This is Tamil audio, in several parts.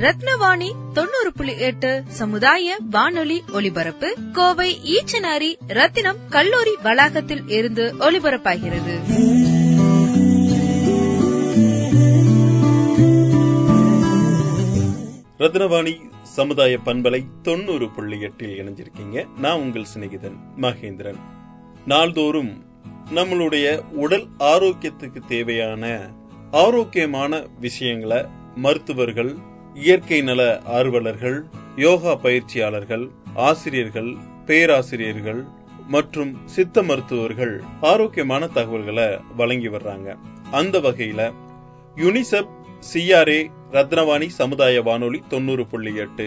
ரத்னவாணி தொண்ணூறு புள்ளி எட்டு சமுதாய வானொலி ஒலிபரப்பு. கோவை ஈச்சனாரி ரத்தினம் கல்லூரி வளாகத்தில் இருந்து ஒலிபரப்பாகிறது. ரத்னவாணி சமுதாய பண்பலை தொண்ணூறு புள்ளி எட்டில் இணைஞ்சிருக்கீங்க. நான் உங்கள் சிநேகிதன் மகேந்திரன். நாள்தோறும் நம்மளுடைய உடல் ஆரோக்கியத்துக்கு தேவையான ஆரோக்கியமான விஷயங்களை மருத்துவர்கள் இயற்கை நல ஆர்வலர்கள் யோகா பயிற்சியாளர்கள் ஆசிரியர்கள் பேராசிரியர்கள் மற்றும் சித்த மருத்துவர்கள் ஆரோக்கியமான தகவல்களை வழங்கி வர்றாங்க. அந்த வகையில யுனிசெப் சிஆர்ஏ ரத்னவாணி சமுதாய வானொலி தொண்ணூறு புள்ளி எட்டு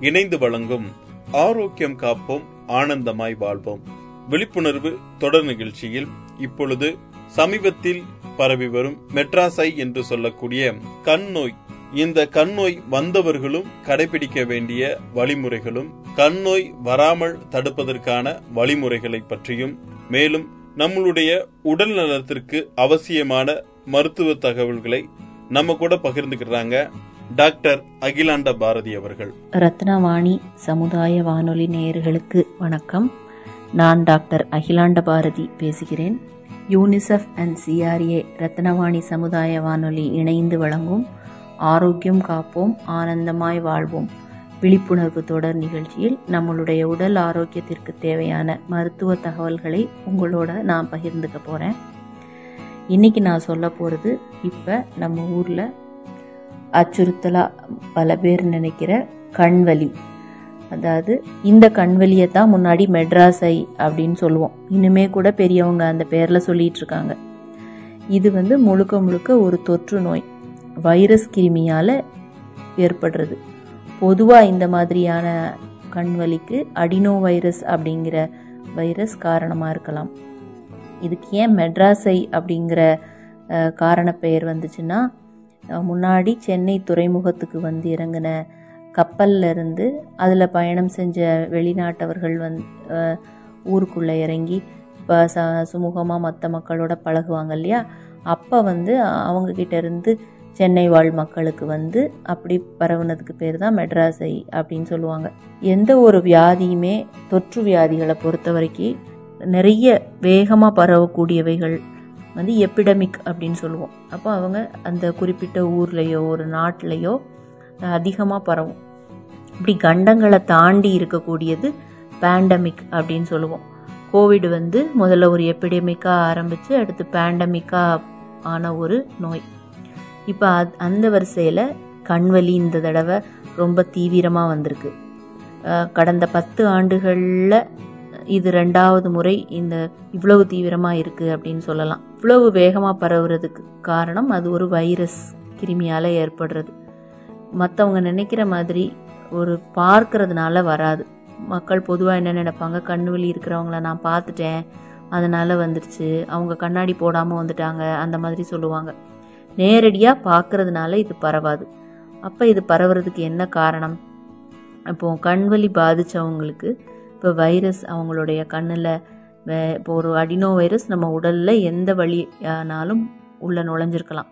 இணைந்து வழங்கும் ஆரோக்கியம் காப்போம் ஆனந்தமாய் வாழ்வோம் விழிப்புணர்வு தொடர் நிகழ்ச்சியில் இப்பொழுது சமீபத்தில் பரவி வரும் மெட்ராசை என்று சொல்லக்கூடிய கண் நோய் இந்த கண்ணோய் வந்தவர்களும் கடைபிடிக்க வேண்டிய வழிமுறைகளும் கண்ணோய் வராமல் தடுப்பதற்கான வழிமுறைகளை பற்றியும் மேலும் நம்மளுடைய உடல் நலத்திற்கு அவசியமான மருத்துவ தகவல்களை நம்ம கூட பகிர்ந்துக்கிறாங்க டாக்டர் அகிலாண்ட பாரதி அவர்கள். ரத்னவாணி சமுதாய வானொலி நேயர்களுக்கு வணக்கம். நான் டாக்டர் அகிலாண்ட பாரதி பேசுகிறேன். யூனிசெஃப் அண்ட் சிஆர்ஏ ரத்னவாணி சமுதாய வானொலி இணைந்து வழங்கும் ஆரோக்கியம் காப்போம் ஆனந்தமாய் வாழ்வோம். விழிப்புணர்வு தொடர் நிகழ்ச்சியில் நம்மளுடைய உடல் ஆரோக்கியத்திற்கு தேவையான மருத்துவ தகவல்களை உங்களோட நான் பகிர்ந்துக்க போகிறேன் இன்றைக்கி நான் சொல்ல போகிறது இப்போ நம்ம ஊரில் அச்சுறுத்தலாக பல பேர் நினைக்கிற கண்வலி. அதாவது இந்த கண்வலியை தான் முன்னாடி மெட்ராஸ் ஐ அப்படின்னு சொல்லுவோம். இனிமே கூட பெரியவங்க அந்த பேரில் சொல்லிகிட்டு இருக்காங்க. இது வந்து முழுக்க முழுக்க ஒரு தொற்று நோய். வைரஸ் கிருமியால் ஏற்படுறது. பொதுவாக இந்த மாதிரியான கண்வலிக்கு அடினோ வைரஸ் அப்படிங்கிற வைரஸ் காரணமாக இருக்கலாம். இதுக்கு ஏன் மெட்ராஸை அப்படிங்கிற காரண பெயர் வந்துச்சுன்னா முன்னாடி சென்னை துறைமுகத்துக்கு வந்து இறங்கின கப்பல்ல இருந்து அதில் பயணம் செஞ்ச வெளிநாட்டவர்கள் வந் ஊருக்குள்ளே இறங்கி இப்போ ச சுமூகமாக மற்ற மக்களோட பழகுவாங்க இல்லையா? அப்போ வந்து அவங்கக்கிட்ட இருந்து சென்னை வாழ் மக்களுக்கு வந்து அப்படி பரவுனதுக்கு பேர் தான் மெட்ராஸை அப்படின்னு சொல்லுவாங்க. எந்த ஒரு வியாதியுமே தொற்று வியாதிகளை பொறுத்த வரைக்கும் நிறைய வேகமாக பரவக்கூடியவைகள் வந்து எப்பிடமிக் அப்படின்னு சொல்லுவோம். அப்போ அவங்க அந்த குறிப்பிட்ட ஊர்லேயோ ஒரு நாட்டிலையோ அதிகமாக பரவும். இப்படி கண்டங்களை தாண்டி இருக்கக்கூடியது பேண்டமிக் அப்படின்னு சொல்லுவோம். கோவிட் வந்து முதல்ல ஒரு எப்பிடமிக்காக ஆரம்பித்து அடுத்து பேண்டமிக்காக ஆன ஒரு நோய். இப்போ அந்த வரிசையில் கண்வலி இந்த தடவை ரொம்ப தீவிரமாக வந்திருக்கு. கடந்த பத்து ஆண்டுகளில் இது ரெண்டாவது முறை இந்த இவ்வளவு தீவிரமாக இருக்குது அப்படின்னு சொல்லலாம். இவ்வளவு வேகமாக பரவுறதுக்கு காரணம் அது ஒரு வைரஸ் கிருமியால் ஏற்படுறது. மற்றவங்க நினைக்கிற மாதிரி ஒரு பார்க்கறதுனால வராது. மக்கள் பொதுவாக என்ன நினைப்பாங்க? கண்ணு வலி இருக்கிறவங்கள நான் பார்த்துட்டேன். அதனால் வந்துடுச்சு அவங்க கண்ணாடி போடாமல் வந்துட்டாங்க. அந்த மாதிரி சொல்லுவாங்க. நேரடியாக பார்க்கறதுனால இது பரவாது. அப்போ இது பரவுறதுக்கு என்ன காரணம்? இப்போ கண்வலி பாதித்தவங்களுக்கு இப்போ வைரஸ் அவங்களுடைய கண்ணில் இப்போ ஒரு அடினோ வைரஸ் நம்ம உடலில் எந்த வழியானாலும் உள்ளே நுழைஞ்சிருக்கலாம்.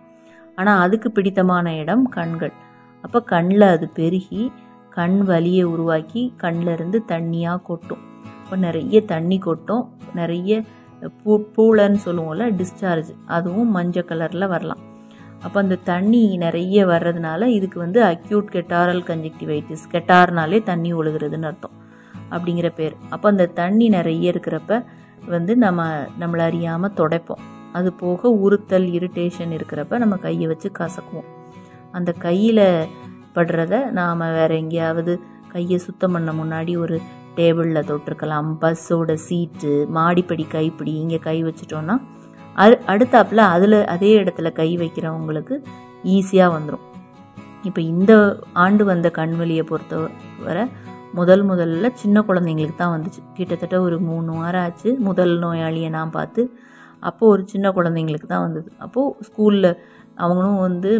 ஆனால் அதுக்கு பிடித்தமான இடம் கண்கள். அப்போ கண்ணில் அது பெருகி கண் வலியை உருவாக்கி கண்ணில் இருந்து தண்ணியாக கொட்டும். இப்போ நிறைய தண்ணி கொட்டும். நிறைய பூ பூளைன்னு சொல்லுவோம்ல டிஸ்சார்ஜ் அதுவும் மஞ்சள் கலரில் வரலாம். அப்போ அந்த தண்ணி நிறைய வர்றதுனால இதுக்கு வந்து அக்யூட் கெட்டாரல் கன்ஜெக்டிவைட்டிஸ் கெட்டார்னாலே தண்ணி ஒழுகுறதுன்னு அர்த்தம். அப்படிங்கிற பேர். அப்போ அந்த தண்ணி நிறைய இருக்கிறப்ப வந்து நம்ம நம்மளை அறியாமல் துடைப்போம். அது போக உறுத்தல் இரிட்டேஷன் இருக்கிறப்ப நம்ம கையை வச்சு கசக்குவோம். அந்த கையில் படுறத நாம் வேற எங்கேயாவது கையை சுத்தம் பண்ண முன்னாடி ஒரு டேபிளில் தொட்டிருக்கலாம். பஸ்ஸோட சீட்டு மாடிப்படி கைப்பிடி இங்கே கை வச்சிட்டோன்னா அது அடுத்தாப்புல அதில் அதே இடத்துல கை வைக்கிறவங்களுக்கு ஈஸியாக வந்துடும் இப்போ இந்த ஆண்டு வந்த கண்வலியை பொறுத்தவரை முதல் முதல்ல சின்ன குழந்தைங்களுக்கு தான் வந்துச்சு. கிட்டத்தட்ட ஒரு மூணு வாரம் ஆச்சு. முதல் நோயாளியை நான் பார்த்து அப்போது ஒரு சின்ன குழந்தைங்களுக்கு தான் வந்தது. அப்போது ஸ்கூலில் அவங்களும் வந்து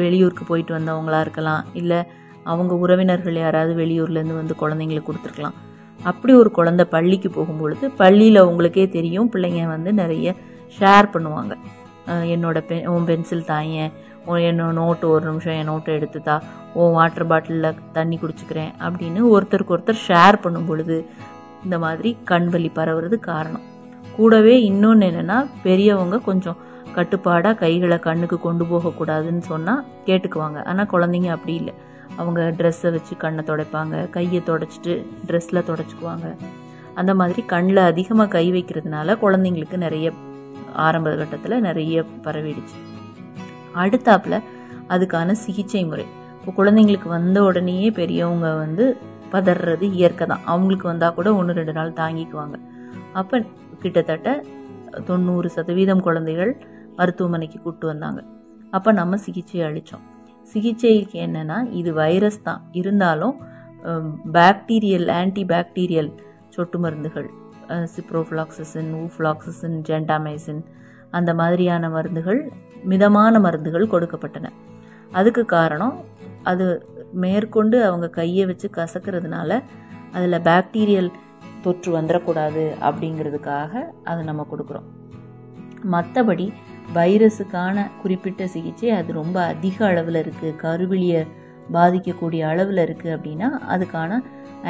வெளியூருக்கு போயிட்டு வந்தவங்களா இருக்கலாம். இல்லை அவங்க உறவினர்கள் யாராவது வெளியூர்லேருந்து வந்து குழந்தைங்களுக்கு கொடுத்துருக்கலாம். அப்படி ஒரு குழந்தை பள்ளிக்கு போகும்பொழுது பள்ளியில் அவங்களுக்கே தெரியும். பிள்ளைங்க வந்து நிறைய ஷேர் பண்ணுவாங்க. என்னோட பெ உன் பென்சில் தாயேன் என்னோட நோட்டு ஒரு நிமிஷம் என் நோட்டை எடுத்துதா? உன் வாட்டர் பாட்டிலில் தண்ணி குடிச்சுக்கிறேன் அப்படின்னு ஒருத்தருக்கு ஒருத்தர் ஷேர் பண்ணும் பொழுது இந்த மாதிரி கண்வலி பரவுறது காரணம். கூடவே இன்னொன்று என்னென்னா பெரியவங்க கொஞ்சம் கட்டுப்பாடாக கைகளை கண்ணுக்கு கொண்டு போகக்கூடாதுன்னு சொன்னால் கேட்டுக்குவாங்க. ஆனால் குழந்தைங்க அப்படி இல்லை. அவங்க ட்ரெஸ்ஸை வச்சு கண்ணை துடைப்பாங்க கையை தொடச்சிட்டு ட்ரெஸ்ஸில் தொடச்சிக்குவாங்க. அந்த மாதிரி கண்ணில் அதிகமாக கை வைக்கிறதுனால குழந்தைங்களுக்கு நிறைய ஆரம்ப கட்டத்தில் நிறைய பரவிடுச்சு. அடுத்தாப்பில் அதுக்கான சிகிச்சை முறை. இப்போ குழந்தைங்களுக்கு வந்த உடனேயே பெரியவங்க வந்து பதறது இயற்கை தான். அவங்களுக்கு வந்தால் கூட ஒன்று ரெண்டு நாள் தாங்கிக்குவாங்க. அப்போ கிட்டத்தட்ட தொண்ணூறு சதவீதம் குழந்தைகள் மருத்துவமனைக்கு கூட்டு வந்தாங்க. அப்போ நம்ம சிகிச்சை அளித்தோம் சிகிச்சைக்கு என்னென்னா இது வைரஸ் தான். இருந்தாலும் பாக்டீரியல் ஆன்டி பாக்டீரியல் சொட்டு மருந்துகள் சிப்ரோஃப்ளாக்சிசின் ஊஃப்ளாக்சிசின் ஜென்டாமைசின் அந்த மாதிரியான மருந்துகள் மிதமான மருந்துகள் கொடுக்கப்பட்டன. அதுக்கு காரணம் அது மேற்கொண்டு அவங்க கையை வச்சு கசக்கிறதுனால அதில் பாக்டீரியல் தொற்று வந்துடக்கூடாது அப்படிங்கிறதுக்காக அதை நம்ம கொடுக்குறோம். மற்றபடி வைரஸுக்கான குறிப்பிட்ட சிகிச்சை அது ரொம்ப அதிக அளவில் இருக்குது கருவிலியை பாதிக்கக்கூடிய அளவில் இருக்குது அப்படின்னா அதுக்கான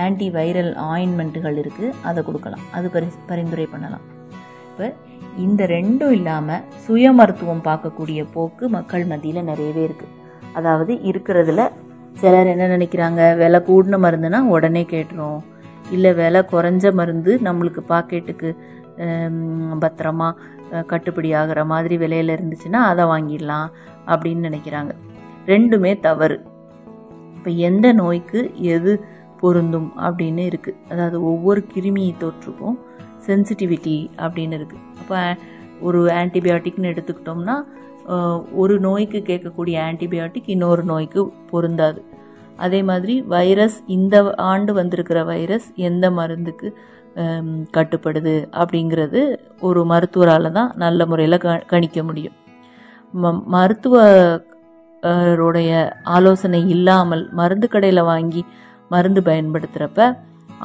ஆன்டி வைரல் ஆயின்மெண்ட்டுகள் இருக்குது அதை கொடுக்கலாம். அது பரி பரிந்துரை பண்ணலாம். இப்போ இந்த ரெண்டும் இல்லாமல் சுய மருத்துவம் பார்க்கக்கூடிய போக்கு மக்கள் மத்தியில் நிறையவே இருக்குது அதாவது இருக்கிறதுல சிலர் என்ன நினைக்கிறாங்க விலை கூடின மருந்துனா உடனே கேட்டுரும். இல்லை விலை குறைஞ்ச மருந்து நம்மளுக்கு பாக்கெட்டுக்கு பத்திரமா கட்டுப்படி ஆகிற மாதிரி விலையில் இருந்துச்சுன்னா அதை வாங்கிடலாம் அப்படின்னு நினைக்கிறாங்க. ரெண்டுமே தவறு. இப்போ எந்த நோய்க்கு எது பொருந்தும் அப்படின்னு இருக்குது அதாவது ஒவ்வொரு கிருமி தொற்றுக்கும் சென்சிட்டிவிட்டி அப்படின்னு இருக்குது அப்போ ஒரு ஆன்டிபயோட்டிக்னு எடுத்துக்கிட்டோம்னா ஒரு நோய்க்கு கேட்கக்கூடிய ஆன்டிபயோட்டிக் இன்னொரு நோய்க்கு பொருந்தாது. அதே மாதிரி வைரஸ் இந்த ஆண்டு வந்திருக்கிற வைரஸ் எந்த மருந்துக்கு கட்டுப்படுது அப்படிங்கிறது ஒரு மருத்துவரால் தான் நல்ல முறையில் க கணிக்க முடியும். ம மருத்துவருடைய ஆலோசனை இல்லாமல் மருந்து கடையில் வாங்கி மருந்து பயன்படுத்துகிறப்ப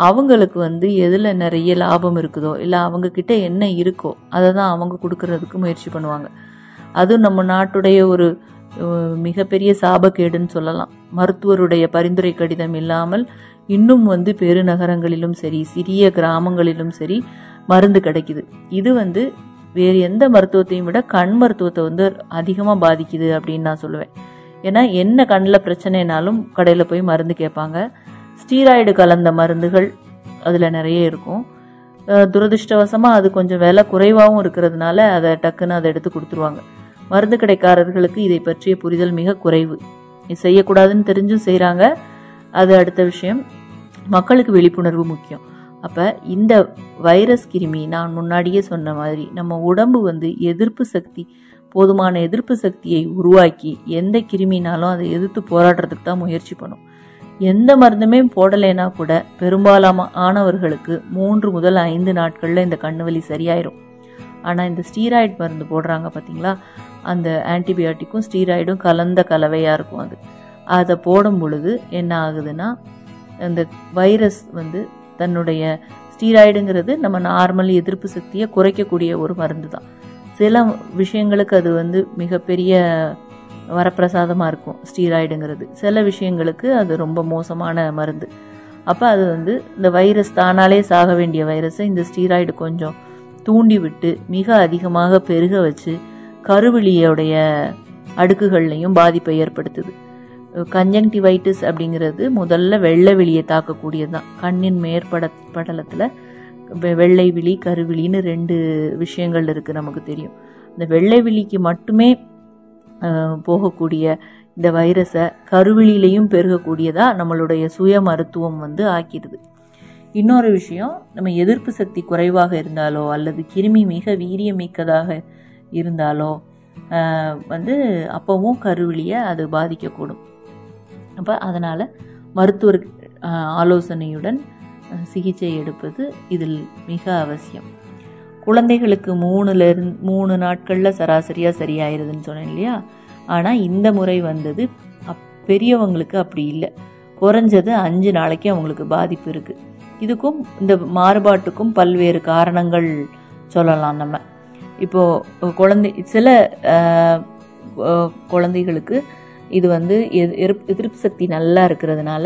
அவங்களுக்கு வந்து எதில் நிறைய லாபம் இருக்குதோ இல்லை அவங்கக்கிட்ட என்ன இருக்கோ அதை தான் அவங்க கொடுக்கறதுக்கு முயற்சி பண்ணுவாங்க. அதுவும் நம்ம நாட்டுடைய ஒரு மிகப்பெரிய சாபக்கேடுன்னு சொல்லலாம். மருத்துவருடைய பரிந்துரை கடிதம் இல்லாமல் இன்னும் வந்து பெருநகரங்களிலும் சரி சிறிய கிராமங்களிலும் சரி மருந்து கிடைக்குது. இது வந்து வேறு எந்த மருத்துவத்தையும் விட கண் மருத்துவத்தை வந்து அதிகமாக பாதிக்குது அப்படின்னு நான் சொல்லுவேன். ஏன்னா என்ன கண்ணில் பிரச்சனைனாலும் கடையில் போய் மருந்து கேட்பாங்க. ஸ்டீராய்டு கலந்த மருந்துகள் அதில் நிறைய இருக்கும். துரதிருஷ்டவசமாக அது கொஞ்சம் விலை குறைவாகவும் இருக்கிறதுனால அதை டக்குன்னு அதை எடுத்து கொடுத்துருவாங்க. மருந்து கடைக்காரர்களுக்கு இதை பற்றிய புரிதல் மிக குறைவு. இது செய்யக்கூடாதுன்னு தெரிஞ்சும் செய்கிறாங்க அது அடுத்த விஷயம். மக்களுக்கு விழிப்புணர்வு முக்கியம். அப்போ இந்த வைரஸ் கிருமி நான் முன்னாடியே சொன்ன மாதிரி நம்ம உடம்பு வந்து எதிர்ப்பு சக்தி போதுமான எதிர்ப்பு சக்தியை உருவாக்கி எந்த கிருமினாலும் அதை எதிர்த்து போராடுறதுக்கு தான் முயற்சி பண்ணும். எந்த மருந்துமே போடலைன்னா கூட பெரும்பாலான ஆனவர்களுக்கு மூன்று முதல் ஐந்து நாட்களில் இந்த கண்ணுவலி சரியாயிரும். ஆனால் இந்த ஸ்டீராய்டு மருந்து போடுறாங்க பார்த்தீங்களா அந்த ஆன்டிபயோட்டிக்கும் ஸ்டீராய்டும் கலந்த கலவையாக இருக்கும் அது. அதை போடும் பொழுது என்ன ஆகுதுன்னா அந்த வைரஸ் வந்து தன்னுடைய ஸ்டீராய்டுங்கிறது நம்ம நார்மல் எதிர்ப்பு சக்தியை குறைக்கக்கூடிய ஒரு மருந்து தான் சில விஷயங்களுக்கு அது வந்து மிகப்பெரிய வரப்பிரசாதமாக இருக்கும் ஸ்டீராய்டுங்கிறது. சில விஷயங்களுக்கு அது ரொம்ப மோசமான மருந்து. அப்போ அது வந்து இந்த வைரஸ் தானாலே சாக வேண்டிய வைரஸை இந்த ஸ்டீராய்டு கொஞ்சம் தூண்டி விட்டு மிக அதிகமாக பெருக வச்சு கருவிழியோடைய அடுக்குகள்லையும் பாதிப்பை ஏற்படுத்துது. கன்ஜங்டிவைட்டிஸ் அப்படிங்கிறது முதல்ல வெள்ளை விழியை தாக்கக்கூடியது தான் கண்ணின் மேற்பட படலத்தில் வெள்ளை விழி கருவிழின்னு ரெண்டு விஷயங்கள் இருக்குது நமக்கு தெரியும். இந்த வெள்ளை விழிக்கு மட்டுமே போகக்கூடிய இந்த வைரஸை கருவிழிலையும் பெருகக்கூடியதாக நம்மளுடைய சுய மருத்துவம் வந்து ஆக்கிடுது. இன்னொரு விஷயம் நம்ம எதிர்ப்பு சக்தி குறைவாக இருந்தாலோ அல்லது கிருமி மிக வீரியமிக்கதாக இருந்தாலோ வந்து அப்பவும் கருவிழியை அது பாதிக்கக்கூடும். அப்போ அதனால் மருத்துவர் ஆலோசனையுடன் சிகிச்சை எடுப்பது இதில் மிக அவசியம். குழந்தைகளுக்கு மூணுல இருந்து மூணு நாட்களில் சராசரியாக சரியாயிருதுன்னு சொன்னேன் இல்லையா? ஆனால் இந்த முறை வந்தது அப் பெரியவங்களுக்கு அப்படி இல்லை. குறைஞ்சது அஞ்சு நாளைக்கு அவங்களுக்கு பாதிப்பு இருக்குது இதுக்கும் இந்த மாறுபாட்டுக்கும் பல்வேறு காரணங்கள் சொல்லலாம் நம்ம. இப்போது குழந்தை சில குழந்தைகளுக்கு இது வந்து எது- எதிர்ப்பு எதிர்ப்பு சக்தி நல்லா இருக்கிறதுனால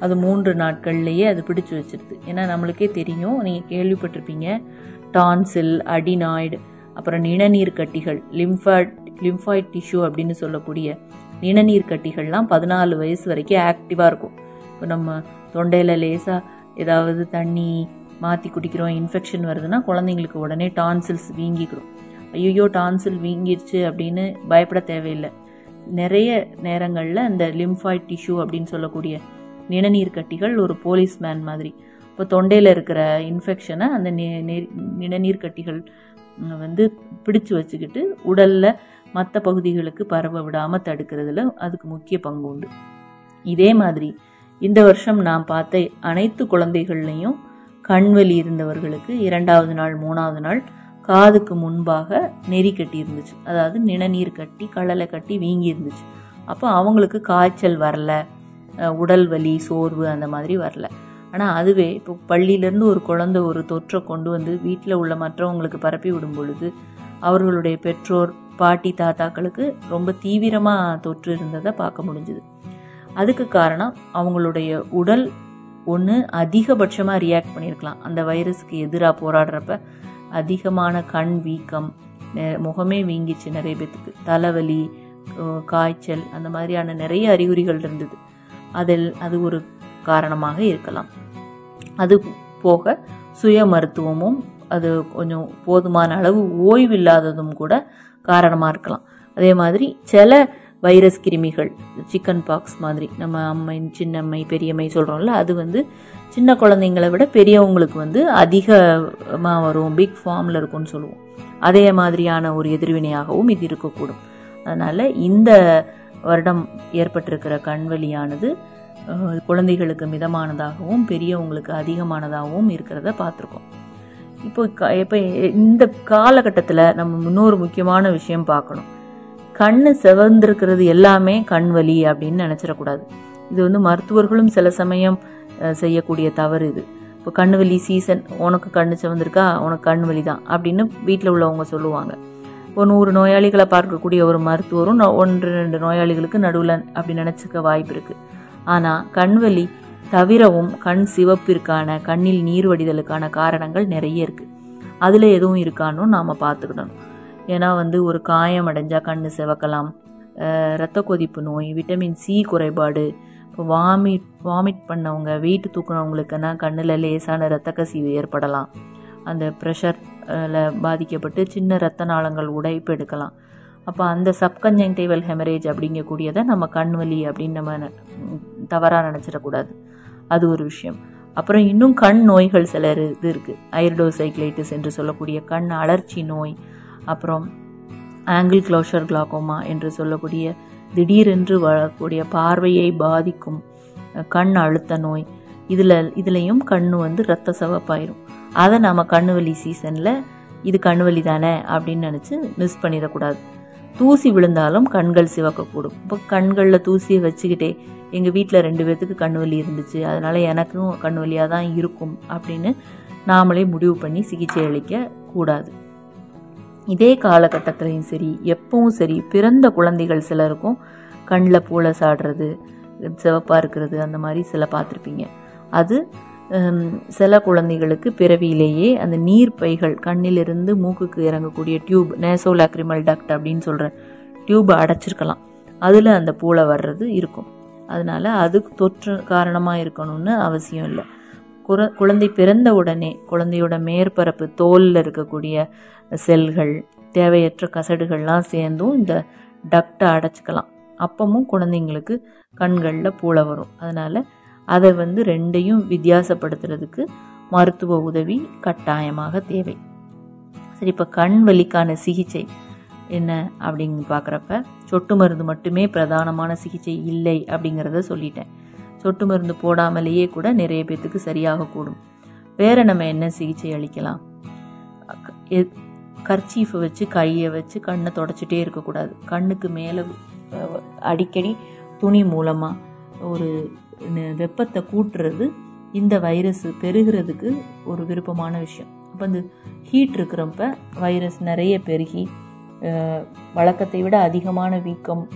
அது மூன்று நாட்கள்லேயே அது பிடிச்சி வச்சிருது. ஏன்னா நம்மளுக்கே தெரியும் நீங்கள் கேள்விப்பட்டிருப்பீங்க டான்சில் அடினாய்டு அப்புறம் நிணநீர் கட்டிகள் லிம்ஃபாய்ட் லிம்ஃபாய்ட் டிஷ்யூ அப்படின்னு சொல்லக்கூடிய நிணநீர் கட்டிகள்லாம் பதினாலு வயசு வரைக்கும் ஆக்டிவாக இருக்கும். இப்போ நம்ம தொண்டையில் லேசாக ஏதாவது தண்ணி மாற்றி குடிக்கிறோம் இன்ஃபெக்ஷன் வருதுன்னா குழந்தைங்களுக்கு உடனே டான்சில்ஸ் வீங்கிக்கிறோம் ஐயோ டான்சில் வீங்கிருச்சு அப்படின்னு பயப்பட தேவையில்லை. நிறைய நேரங்களில் அந்த லிம்ஃபாய்ட் டிஷ்யூ அப்படின்னு சொல்லக்கூடிய நிணநீர் கட்டிகள் ஒரு போலீஸ்மேன் மாதிரி. இப்போ தொண்டையில் இருக்கிற இன்ஃபெக்ஷனை அந்த நிணநீர் கட்டிகள் வந்து பிடிச்சு வச்சுக்கிட்டு உடலில் மற்ற பகுதிகளுக்கு பரவ விடாமல் தடுக்கிறதுல அதுக்கு முக்கிய பங்கு உண்டு. இதே மாதிரி இந்த வருஷம் நான் பார்த்த அனைத்து குழந்தைகள்லையும் கண்வலி இருந்தவர்களுக்கு இரண்டாவது நாள் மூணாவது நாள் காதுக்கு முன்பாக நெறி கட்டி இருந்துச்சு. அதாவது நிணநீர் கட்டி கடலை கட்டி வீங்கி இருந்துச்சு. அப்போ அவங்களுக்கு காய்ச்சல் வரல உடல் வலி சோர்வு அந்த மாதிரி வரல. ஆனால் அதுவே இப்போ பள்ளியிலேருந்து ஒரு குழந்தை ஒரு தொற்றை கொண்டு வந்து வீட்டில் உள்ள மற்றவங்களுக்கு பரப்பி விடும் பொழுது அவர்களுடைய பெற்றோர் பாட்டி தாத்தாக்களுக்கு ரொம்ப தீவிரமாக தொற்று இருந்ததை பார்க்க முடிஞ்சுது. அதுக்கு காரணம் அவங்களுடைய உடல் ஒன்று அதிகபட்சமாக ரியாக்ட் பண்ணியிருக்கலாம். அந்த வைரஸுக்கு எதிராக போராடுறப்ப அதிகமான கண் வீக்கம் முகமே வீங்கிச்சு நிறைய பேத்துக்கு. தலைவலி காய்ச்சல் அந்த மாதிரியான நிறைய அறிகுறிகள் இருந்தது. அதில் அது ஒரு காரணமாக இருக்கலாம். அது போக சுய மருத்துவமும் அது கொஞ்சம் போதுமான அளவு ஓய்வு இல்லாததும் கூட காரணமாக இருக்கலாம். அதே மாதிரி சில வைரஸ் கிருமிகள் சிக்கன் பாக்ஸ் மாதிரி நம்ம அம்மை சின்னம்மை பெரியம்மை சொல்கிறோம்ல அது வந்து சின்ன குழந்தைங்களை விட பெரியவங்களுக்கு வந்து அதிகமாக வரும். பிக் ஃபார்மில் இருக்கும்னு சொல்லுவோம். அதே மாதிரியான ஒரு எதிர்வினையாகவும் இது இருக்கக்கூடும். அதனால் இந்த வருடம் ஏற்பட்டிருக்கிற கண்வலியானது குழந்தைகளுக்கு மிதமானதாகவும் பெரியவங்களுக்கு அதிகமானதாகவும் இருக்கிறத பார்த்துருக்கோம். இப்போ க- இப்போ இந்த காலகட்டத்தில் நம்ம இன்னொரு முக்கியமான விஷயம் பார்க்கணும். கண் செவந்திருக்கிறது எல்லாமே கண் வலி அப்படின்னு நினச்சிடக்கூடாது. இது வந்து மருத்துவர்களும் சில சமயம் செய்யக்கூடிய தவறு இது. இப்போ கண் வலி சீசன் உனக்கு கண் செவந்திருக்கா? உனக்கு கண் வலி தான் அப்படின்னு வீட்டில் உள்ளவங்க சொல்லுவாங்க. ஒரு நூறு நோயாளிகளை பார்க்கக்கூடிய ஒரு மருத்துவரும் ஒன்று ரெண்டு நோயாளிகளுக்கு நடுவில் அப்படி நினச்சிக்க வாய்ப்பு இருக்குது ஆனால் கண்வலி தவிரவும் கண் சிவப்பிற்கான கண்ணில் நீர் வடிதலுக்கான காரணங்கள் நிறைய இருக்குது அதில் எதுவும் இருக்கான்னு நாம் பார்த்துக்கிடணும் ஏன்னா வந்து ஒரு காயம் அடைஞ்சால் கண் சிவக்கலாம். ரத்த இரத்த கொதிப்பு நோய் விட்டமின் சி குறைபாடு இப்போ வாமிட் வாமிட் பண்ணவங்க வெயிட் தூக்குனவங்களுக்குன்னா கண்ணில் லேசான இரத்த கசிவு ஏற்படலாம். அந்த ப்ரெஷரில் பாதிக்கப்பட்டு சின்ன இரத்த நாளங்கள் உடைப்பு எடுக்கலாம். அப்போ அந்த சப்கன்ஜங்டைவல் ஹெமரேஜ் அப்படிங்கக்கூடியதை நம்ம கண் வலி அப்படின்னு நம்ம தவறாக நினச்சிடக்கூடாது. அது ஒரு விஷயம். அப்புறம் இன்னும் கண் நோய்கள் சில இது இருக்குது ஐரடோசைக்ளைட்டிஸ் என்று சொல்லக்கூடிய கண் அலர்ச்சி நோய் அப்புறம் ஆங்கிள் க்ளோஷர் கிளாகோமா என்று சொல்லக்கூடிய திடீரென்று வரக்கூடிய பார்வையை பாதிக்கும் கண் அழுத்த நோய். இதில் இதுலேயும் கண்ணு வந்து ரத்த சிவப்பாயிரும். அதை நாம் கண்ணுவலி சீசனில் இது கண்ணுவலி தானே அப்படின்னு நினச்சி மிஸ் பண்ணிடக்கூடாது. தூசி விழுந்தாலும் கண்கள் சிவக்கக்கூடும். இப்போ கண்களில் தூசியை வச்சுக்கிட்டே எங்கள் வீட்டில் ரெண்டு பேர்த்துக்கு கண் வலி இருந்துச்சு. அதனால் எனக்கும் கண் வலியாக தான் இருக்கும் அப்படின்னு நாமளே முடிவு பண்ணி சிகிச்சை அளிக்க கூடாது. இதே காலகட்டத்திலையும் சரி எப்பவும் சரி பிறந்த குழந்தைகள் சிலருக்கும் கண்ணில் பூளை சாடுறது சிவப்பாக இருக்கிறது அந்த மாதிரி சில பார்த்துருப்பீங்க. அது சில குழந்தைகளுக்கு பிறவியிலேயே அந்த நீர் பைகள் கண்ணிலிருந்து மூக்குக்கு இறங்கக்கூடிய டியூப் நேசோலாக்ரிமல் டக்ட் அப்படின்னு சொல்கிற டியூப் அடைச்சிருக்கலாம். அதில் அந்த பூளை வர்றது இருக்கும். அதனால அதுக்கு தொற்று காரணமாக இருக்கணும்னு அவசியம் இல்லை. குற குழந்தை பிறந்த உடனே குழந்தையோட மேற்பரப்பு தோலில் இருக்கக்கூடிய செல்கள் தேவையற்ற கசடுகள்லாம் சேர்ந்தும் இந்த டக்டை அடைச்சிக்கலாம். அப்பமும் குழந்தைங்களுக்கு கண்களில் பூளை வரும். அதனால் அதை வந்து ரெண்டையும் வித்தியாசப்படுத்துறதுக்கு மருத்துவ உதவி கட்டாயமாக தேவை. சரி இப்போ கண் வலிக்கான சிகிச்சை. என்ன அப்படின்னு பார்க்குறப்ப சொட்டு மருந்து மட்டுமே பிரதானமான சிகிச்சை இல்லை அப்படிங்கிறத சொல்லிட்டேன். சொட்டு மருந்து போடாமலேயே கூட நிறைய பேர்த்துக்கு சரியாகக்கூடும் வேற நம்ம என்ன சிகிச்சை அளிக்கலாம்? கர்ச்சீஃபை வச்சு கையை வச்சு கண்ணை தொடச்சிட்டே இருக்கக்கூடாது. கண்ணுக்கு மேலே அடிக்கடி துணி மூலமாக ஒரு வெப்பத்தை கூட்டுறது இந்த வைரஸ் பெருகிறதுக்கு ஒரு விருப்பமான விஷயம். அப்போ இந்த ஹீட் இருக்கிறப்ப வைரஸ் நிறைய பெருகி வழக்கத்தை விட அதிகமான வீக்கம்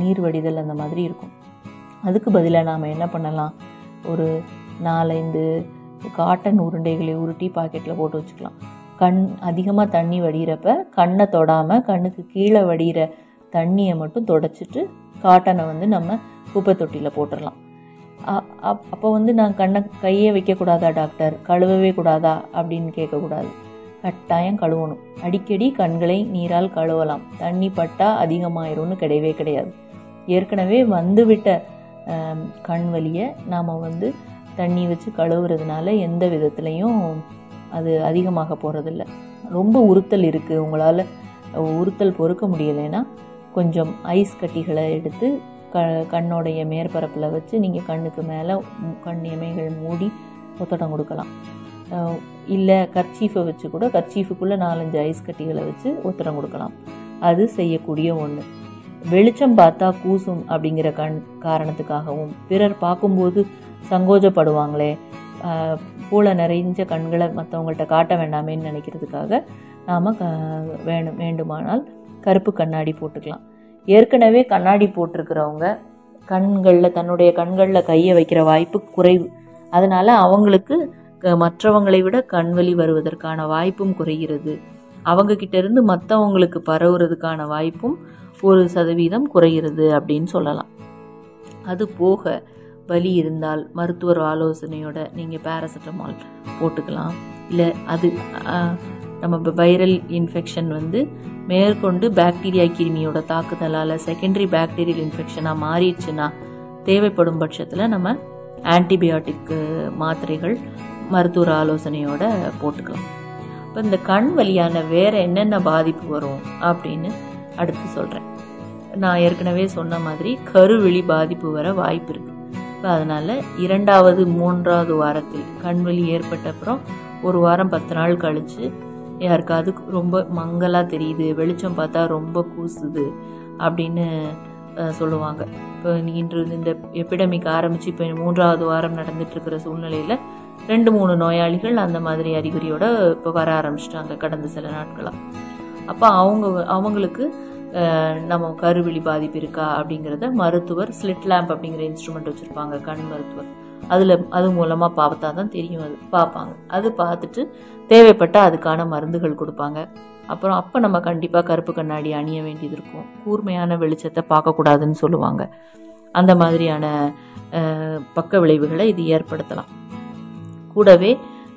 நீர் வடிதல் அந்த மாதிரி இருக்கும். அதுக்கு பதிலாக நாம் என்ன பண்ணலாம்? ஒரு நாலஞ்சு காட்டன் உருண்டைகளை உருட்டி பாக்கெட்டில் போட்டு வச்சுக்கலாம். கண் அதிகமாக தண்ணி வடிகிறப்ப கண்ணை தொடாமல் கண்ணுக்கு கீழே வடிகிற தண்ணியை மட்டும் தொடச்சிட்டு காட்டனை வந்து நம்ம குப்பை தொட்டியில் போட்டுடலாம் அப்- அப்போ வந்து நான் கண்ணை கையே வைக்கக்கூடாதா டாக்டர்? கழுவவே கூடாதா? அப்படின்னு கேட்கக்கூடாது. கட்டாயம் கழுவணும். அடிக்கடி கண்களை நீரால் கழுவலாம். தண்ணி பட்டா அதிகமாயிரும்னு கிடையவே கிடையாது. ஏற்கனவே வந்துவிட்ட கண் வலியை நாம் வந்து தண்ணி வச்சு கழுவுறதுனால எந்த விதத்துலையும் அது அதிகமாக போகிறதில்ல ரொம்ப உறுத்தல் இருக்குது உங்களால் உறுத்தல் பொறுக்க முடியலைன்னா கொஞ்சம் ஐஸ் கட்டிகளை எடுத்து க கண்ணோடைய மேற்பரப்பில் வச்சு நீங்கள் கண்ணுக்கு மேலே கண் இமைகள் மூடி ஒத்தடம் கொடுக்கலாம். இல்லை கர்ச்சீஃபை வச்சு கூட கர்ச்சீஃபுக்குள்ளே நாலஞ்சு ஐஸ் கட்டிகளை வச்சு உத்தரம் கொடுக்கலாம். அது செய்யக்கூடிய ஒன்று வெளிச்சம் பார்த்தா கூசும் அப்படிங்கிற கண் காரணத்துக்காகவும். பிறர் பார்க்கும்போது சங்கோஜப்படுவாங்களே. பூளை நிறைஞ்ச கண்களை மற்றவங்கள்ட்ட காட்ட வேண்டாமேன்னு நினைக்கிறதுக்காக நாம் க வேணும் வேண்டுமானால் கருப்பு கண்ணாடி போட்டுக்கலாம். ஏற்கனவே கண்ணாடி போட்டிருக்கிறவங்க கண்களில் தன்னுடைய கண்களில் கையை வைக்கிற வாய்ப்பு குறைவு. அதனால் அவங்களுக்கு மற்றவங்களை விட கண்வலி வருவதற்கான வாய்ப்பும் குறைகிறது. அவங்க கிட்ட இருந்து மற்றவங்களுக்கு பரவுறதுக்கான வாய்ப்பும் ஒரு சதவீதம் குறைகிறது அப்படின்னு சொல்லலாம். அது போக வலி இருந்தால் மருத்துவர் ஆலோசனையோட நீங்கள் பேராசிட்டமால் போட்டுக்கலாம். இல்லை அது நம்ம வைரல் இன்ஃபெக்ஷன் வந்து மேற்கொண்டு பாக்டீரியா கிருமியோட தாக்குதலால் செகண்டரி பாக்டீரியல் இன்ஃபெக்ஷனாக மாறிடுச்சுன்னா தேவைப்படும் பட்சத்தில் நம்ம ஆன்டிபயோட்டிக் மாத்திரைகள் மருத்துவர் ஆலோசனையோட போட்டுக்கலாம். இப்போ இந்த கண் வழியான வேற என்னென்ன பாதிப்பு வரும் அப்படின்னு அடுத்து சொல்கிறேன் நான் ஏற்கனவே சொன்ன மாதிரி கருவெளி பாதிப்பு வர வாய்ப்பு இருக்கு. இப்போ அதனால இரண்டாவது மூன்றாவது வாரத்தில் கண்வெளி ஏற்பட்ட அப்புறம் ஒரு வாரம் பத்து நாள் கழிச்சு யாருக்காவது ரொம்ப மங்கலாக தெரியுது வெளிச்சம் பார்த்தா ரொம்ப கூசுது அப்படின்னு சொல்லுவாங்க. இப்போ இன்று இந்த எபிடமிக் ஆரம்பித்து இப்போ மூன்றாவது வாரம் நடந்துட்டு இருக்கிற சூழ்நிலையில் ரெண்டு மூணு நோயாளிகள் அந்த மாதிரி அறிகுறியோட இப்போ வர ஆரம்பிச்சிட்டாங்க கடந்த சில நாட்களாக அப்போ அவங்க அவங்களுக்கு நம்ம கருவிழி பாதிப்பு இருக்கா அப்படிங்கிறத மருத்துவர் ஸ்லிட் லேம்ப் அப்படிங்கிற இன்ஸ்ட்ருமெண்ட் வச்சுருப்பாங்க கண் மருத்துவர். அதில் அது மூலமாக பார்த்தா தான் தெரியும் அது பார்ப்பாங்க. அது பார்த்துட்டு தேவைப்பட்ட அதுக்கான மருந்துகள் கொடுப்பாங்க. அப்புறம் அப்போ நம்ம கண்டிப்பாக கருப்பு கண்ணாடி அணிய வேண்டியது இருக்கும். கூர்மையான வெளிச்சத்தை பார்க்கக்கூடாதுன்னு சொல்லுவாங்க. அந்த மாதிரியான அஹ், பக்க விளைவுகளை இது ஏற்படுத்தலாம். கூடவே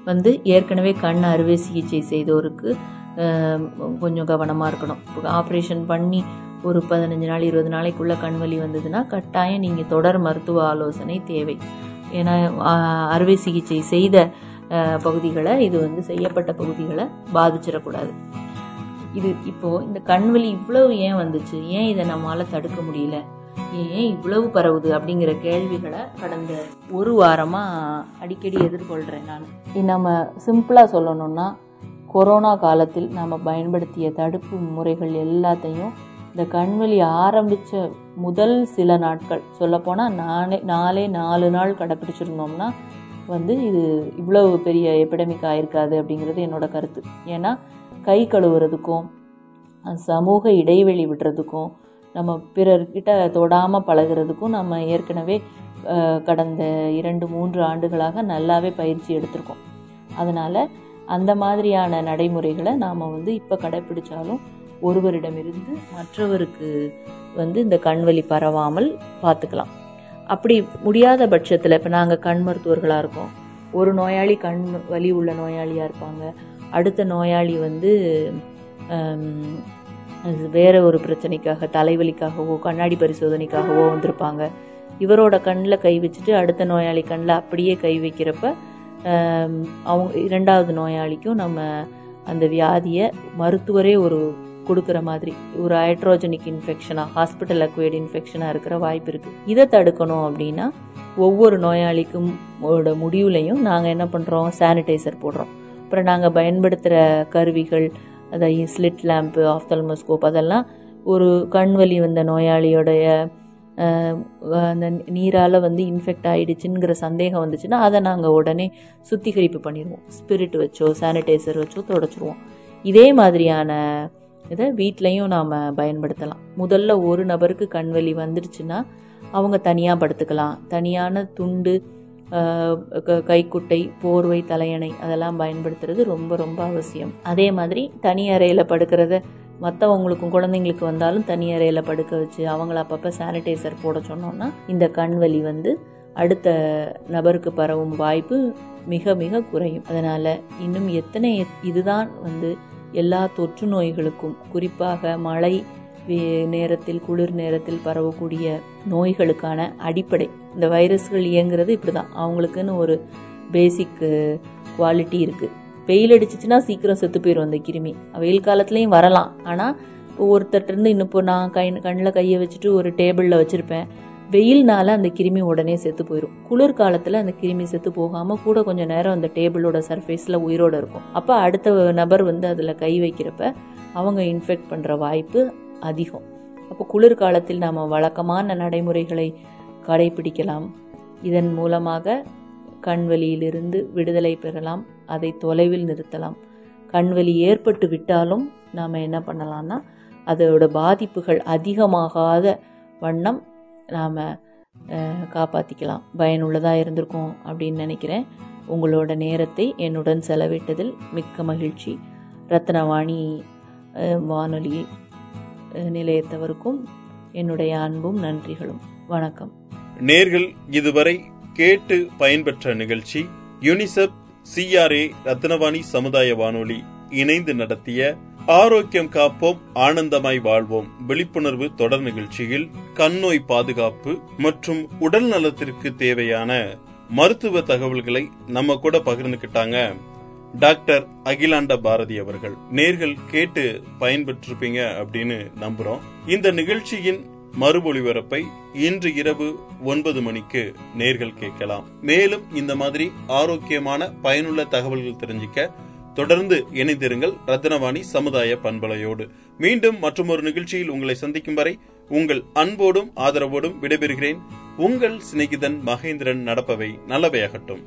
வந்து ஏற்கனவே கண் அறுவை சிகிச்சை செய்தோருக்கு கொஞ்சம் கவனமாக இருக்கணும். இப்போ ஆப்ரேஷன் பண்ணி ஒரு பதினஞ்சு நாள் இருபது நாளைக்குள்ள கண் வலி வந்ததுன்னா கட்டாயம் நீங்கள் தொடர் மருத்துவ ஆலோசனை தேவை. ஏன்னா அறுவை சிகிச்சை செய்த பகுதிகளை இது வந்து செய்யப்பட்ட பகுதிகளை பாதிச்சிடக்கூடாது. இது இப்போது இந்த கண்வெளி இவ்வளவு ஏன் வந்துச்சு? ஏன் இதை நம்மளால் தடுக்க முடியல? ஏன் இவ்வளவு பரவுது? அப்படிங்கிற கேள்விகளை கடந்த ஒரு வாரமாக அடிக்கடி எதிர்கொள்கிறேன் நான். நம்ம சிம்பிளாக சொல்லணும்னா கொரோனா காலத்தில் நாம் பயன்படுத்திய தடுப்பு முறைகள் எல்லாத்தையும் இந்த கண்வெளி ஆரம்பித்த முதல் சில நாட்கள் சொல்லப்போனால் நானே நாலே நாலு நாள் கடைப்பிடிச்சிருந்தோம்னா வந்து இது இவ்வளவு பெரிய எபிடமிக் ஆயிருக்காது அப்படிங்கிறது என்னோட கருத்து. ஏன்னா கை கழுவுறதுக்கும் சமூக இடைவெளி விடுறதுக்கும் நம்ம பிறர்கிட்ட தொடாமல் பழகுறதுக்கும் நம்ம ஏற்கனவே கடந்த இரண்டு மூன்று ஆண்டுகளாக நல்லாவே பயிற்சி எடுத்திருக்கோம். அதனால் அந்த மாதிரியான நடைமுறைகளை நாம் வந்து இப்போ கடைப்பிடிச்சாலும் ஒருவரிடமிருந்து மற்றவருக்கு வந்து இந்த கண்வலி பரவாமல் பார்த்துக்கலாம். அப்படி முடியாத பட்சத்தில் இப்போ நாங்கள் கண் மருத்துவர்களாக இருக்கோம். ஒரு நோயாளி கண் வலி உள்ள நோயாளியாக இருப்பாங்க. அடுத்த நோயாளி வந்து வேறு வேற ஒரு பிரச்சனைக்காக தலைவலிக்காகவோ கண்ணாடி பரிசோதனைக்காகவோ வந்திருப்பாங்க. இவரோட கண்ணில் கை வச்சுட்டு அடுத்த நோயாளி கண்ணில் அப்படியே கை வைக்கிறப்ப அவங்க இரண்டாவது நோயாளிக்கும் நம்ம அந்த வியாதியை மருத்துவரே ஒரு கொடுக்குற மாதிரி. ஒரு ஹைட்ரோஜனிக் இன்ஃபெக்ஷனாக ஹாஸ்பிட்டல் அக்வைடு இன்ஃபெக்ஷனாக இருக்கிற வாய்ப்பு இருக்குது இதை தடுக்கணும் அப்படின்னா ஒவ்வொரு நோயாளிக்கும் ஓட முடிவுலையும் நாங்கள் என்ன பண்ணுறோம் சானிடைசர் போடுறோம். அப்புறம் நாங்கள் பயன்படுத்துகிற கருவிகள் அதாவது ஸ்லிட் லேம்ப்பு ஆஃப்தல்மோஸ்கோப் அதெல்லாம் ஒரு கண் வலி வந்த நோயாளியோடைய அந்த நீரால் வந்து இன்ஃபெக்ட் ஆகிடுச்சுங்கிற சந்தேகம் வந்துச்சுன்னா அதை நாங்கள் உடனே சுத்திகரிப்பு பண்ணிடுவோம். ஸ்பிரிட் வச்சோ சானிடைசர் வச்சோ தொடச்சிருவோம். இதே மாதிரியான இதை வீட்லேயும் நாம் பயன்படுத்தலாம். முதல்ல ஒரு நபருக்கு கண்வலி வந்துடுச்சுன்னா அவங்க தனியாக படுத்துக்கலாம். தனியான துண்டு க- கைக்குட்டை போர்வை தலையணை அதெல்லாம் பயன்படுத்துறது ரொம்ப ரொம்ப அவசியம். அதே மாதிரி தனி அறையில் படுக்கிறத மற்றவங்களுக்கும் குழந்தைங்களுக்கு வந்தாலும் தனி அறையில் படுக்க வச்சு அவங்கள அப்பப்போ சானிடைசர் போட சொன்னோம்னா இந்த கண்வலி வந்து அடுத்த நபருக்கு பரவும் வாய்ப்பு மிக மிக குறையும். அதனால் இன்னும் எத்தனை இதுதான் வந்து எல்லா தொற்று நோய்களுக்கும் குறிப்பாக மழை வே- நேரத்தில் குளிர் நேரத்தில் பரவக்கூடிய நோய்களுக்கான அடிப்படை. இந்த வைரஸ்கள் இயங்குறது இப்படிதான். அவங்களுக்குன்னு ஒரு பேசிக் குவாலிட்டி இருக்கு. வெயில் அடிச்சிச்சுன்னா சீக்கிரம் செத்து போயிடும் அந்த கிருமி. வெயில் காலத்துலேயும் வரலாம். ஆனால் இப்போ இருந்து இன்னும் இப்போ நான் கை கண்ணில் கையை வச்சுட்டு ஒரு டேபிளில் வச்சுருப்பேன். வெயில்னால அந்த கிருமி உடனே செத்து போயிடும் குளிர் காலத்துல அந்த கிருமி செத்து போகாம கூட கொஞ்சம் நேரம் அந்த டேபிளோட சர்ஃபேஸ்ல உயிரோட இருக்கும். அப்ப அடுத்த நபர் வந்து அதுல கை வைக்கிறப்ப அவங்க இன்ஃபெக்ட் பண்ற வாய்ப்பு அதிகம். அப்போ குளிர்காலத்தில் நாம் வழக்கமான நடைமுறைகளை கடைபிடிக்கலாம். இதன் மூலமாக கண்வலியிலிருந்து விடுதலை பெறலாம். அதை தொலைவில் நிறுத்தலாம். கண்வலி ஏற்பட்டு விட்டாலும் நாம் என்ன பண்ணலாம்னா அதோட பாதிப்புகள் அதிகமாகாத வண்ணம் நாம் காப்பாற்றிக்கலாம் பயனுள்ளதாக இருந்திருக்கும் அப்படின்னு நினைக்கிறேன். உங்களோட நேரத்தை என்னுடன் செலவிட்டதில் மிக்க மகிழ்ச்சி. ரத்னவாணி வானொலி நிலையத்தவருக்கும் என்னுடைய அன்பும் நன்றிகளும். வணக்கம். நேர்கள் இதுவரை கேட்டு பயன்பெற்ற நிகழ்ச்சி யுனிசெப் சிஆர்ஏ ரத்னவாணி சமுதாய வானொலி இணைந்து நடத்திய ஆரோக்கியம் காப்போம் ஆனந்தமாய் வாழ்வோம். விழிப்புணர்வு தொடர் நிகழ்ச்சியில் கண்ணோய் பாதுகாப்பு மற்றும் உடல் நலத்திற்கு தேவையான மருத்துவ தகவல்களை நம்ம கூட பகிர்ந்துக்கிட்டாங்க. டாக்டர் அகிலாண்ட பாரதி அவர்கள். நேர்கள் கேட்டு பயன்பெற்றிருப்பீங்க அப்படின்னு நம்புறோம். இந்த நிகழ்ச்சியின் மறு ஒளிபரப்பை இன்று இரவு ஒன்பது மணிக்கு நேர்கள் கேட்கலாம். மேலும் இந்த மாதிரி ஆரோக்கியமான பயனுள்ள தகவல்கள் தெரிஞ்சுக்க தொடர்ந்து இணைந்திருங்கள் ரத்னவாணி சமுதாய பண்பலையோடு. மீண்டும் மற்றொரு நிகழ்ச்சியில் உங்களை சந்திக்கும் வரை உங்கள் அன்போடும் ஆதரவோடும் விடைபெறுகிறேன். உங்கள் சிநேகிதன் மகேந்திரன் நடப்பவை நல்லவையாகட்டும்.